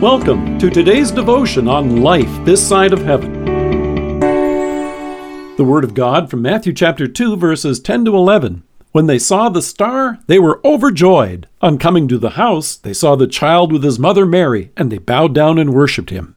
Welcome to today's devotion on life this side of heaven. The Word of God from Matthew chapter 2, verses 10 to 11. When they saw the star, they were overjoyed. On coming to the house, they saw the child with his mother Mary, and they bowed down and worshipped him.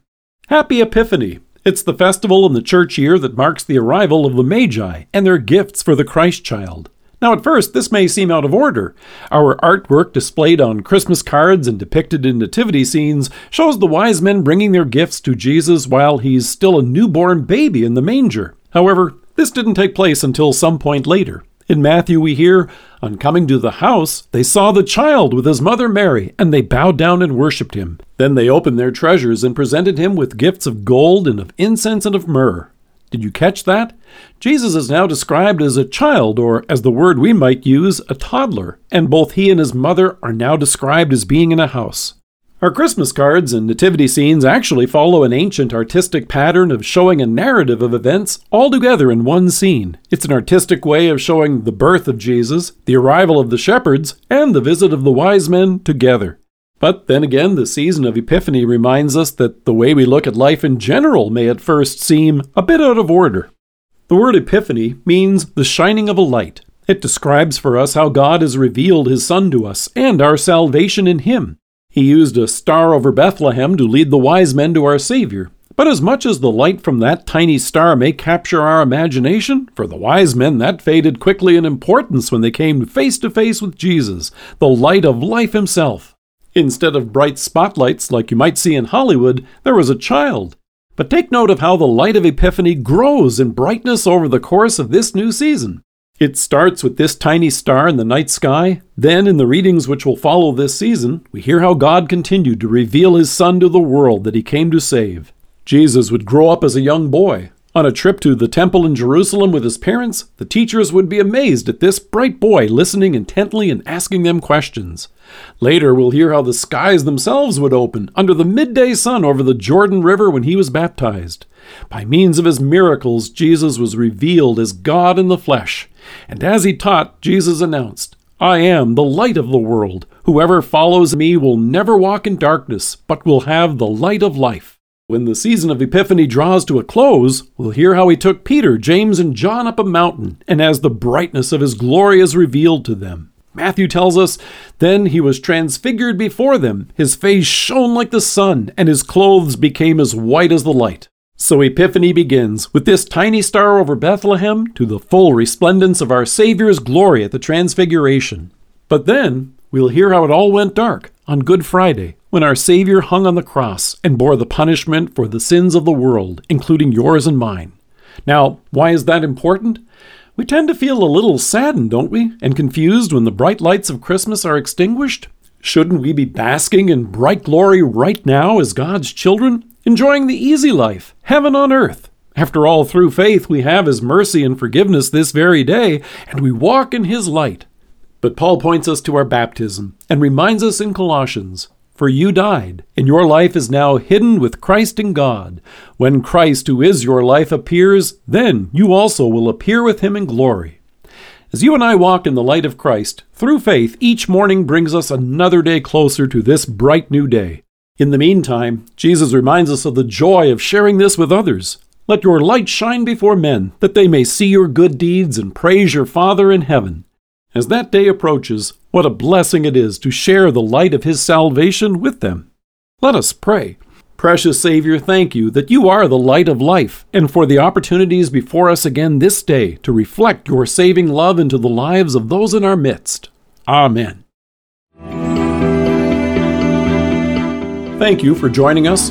Happy Epiphany! It's the festival in the church year that marks the arrival of the Magi and their gifts for the Christ child. Now, at first, this may seem out of order. Our artwork displayed on Christmas cards and depicted in nativity scenes shows the wise men bringing their gifts to Jesus while he's still a newborn baby in the manger. However, this didn't take place until some point later. In Matthew, we hear, On coming to the house, they saw the child with his mother Mary, and they bowed down and worshipped him. Then they opened their treasures and presented him with gifts of gold and of incense and of myrrh. Did you catch that? Jesus is now described as a child, or as the word we might use, a toddler, and both he and his mother are now described as being in a house. Our Christmas cards and nativity scenes actually follow an ancient artistic pattern of showing a narrative of events all together in one scene. It's an artistic way of showing the birth of Jesus, the arrival of the shepherds, and the visit of the wise men together. But then again, the season of Epiphany reminds us that the way we look at life in general may at first seem a bit out of order. The word Epiphany means the shining of a light. It describes for us how God has revealed His Son to us and our salvation in Him. He used a star over Bethlehem to lead the wise men to our Savior. But as much as the light from that tiny star may capture our imagination, for the wise men that faded quickly in importance when they came face to face with Jesus, the light of life Himself. Instead of bright spotlights like you might see in Hollywood, there was a child. But take note of how the light of Epiphany grows in brightness over the course of this new season. It starts with this tiny star in the night sky. Then, in the readings which will follow this season, we hear how God continued to reveal His Son to the world that He came to save. Jesus would grow up as a young boy, on a trip to the temple in Jerusalem with his parents, the teachers would be amazed at this bright boy listening intently and asking them questions. Later, we'll hear how the skies themselves would open under the midday sun over the Jordan River when he was baptized. By means of his miracles, Jesus was revealed as God in the flesh. And as he taught, Jesus announced, I am the light of the world. Whoever follows me will never walk in darkness, but will have the light of life. When the season of Epiphany draws to a close, we'll hear how he took Peter, James, and John up a mountain, and as the brightness of his glory is revealed to them. Matthew tells us, Then he was transfigured before them. His face shone like the sun, and his clothes became as white as the light. So Epiphany begins with this tiny star over Bethlehem to the full resplendence of our Savior's glory at the Transfiguration. But then we'll hear how it all went dark on Good Friday when our Savior hung on the cross and bore the punishment for the sins of the world, including yours and mine. Now, why is that important? We tend to feel a little saddened, don't we, and confused when the bright lights of Christmas are extinguished? Shouldn't we be basking in bright glory right now as God's children, enjoying the easy life, heaven on earth? After all, through faith, we have His mercy and forgiveness this very day, and we walk in His light. But Paul points us to our baptism and reminds us in Colossians for you died, and your life is now hidden with Christ in God. When Christ, who is your life, appears, then you also will appear with him in glory. As you and I walk in the light of Christ, through faith, each morning brings us another day closer to this bright new day. In the meantime, Jesus reminds us of the joy of sharing this with others. Let your light shine before men, that they may see your good deeds and praise your Father in heaven. As that day approaches, what a blessing it is to share the light of His salvation with them. Let us pray. Precious Savior, thank you that you are the light of life, and for the opportunities before us again this day to reflect your saving love into the lives of those in our midst. Amen. Thank you for joining us.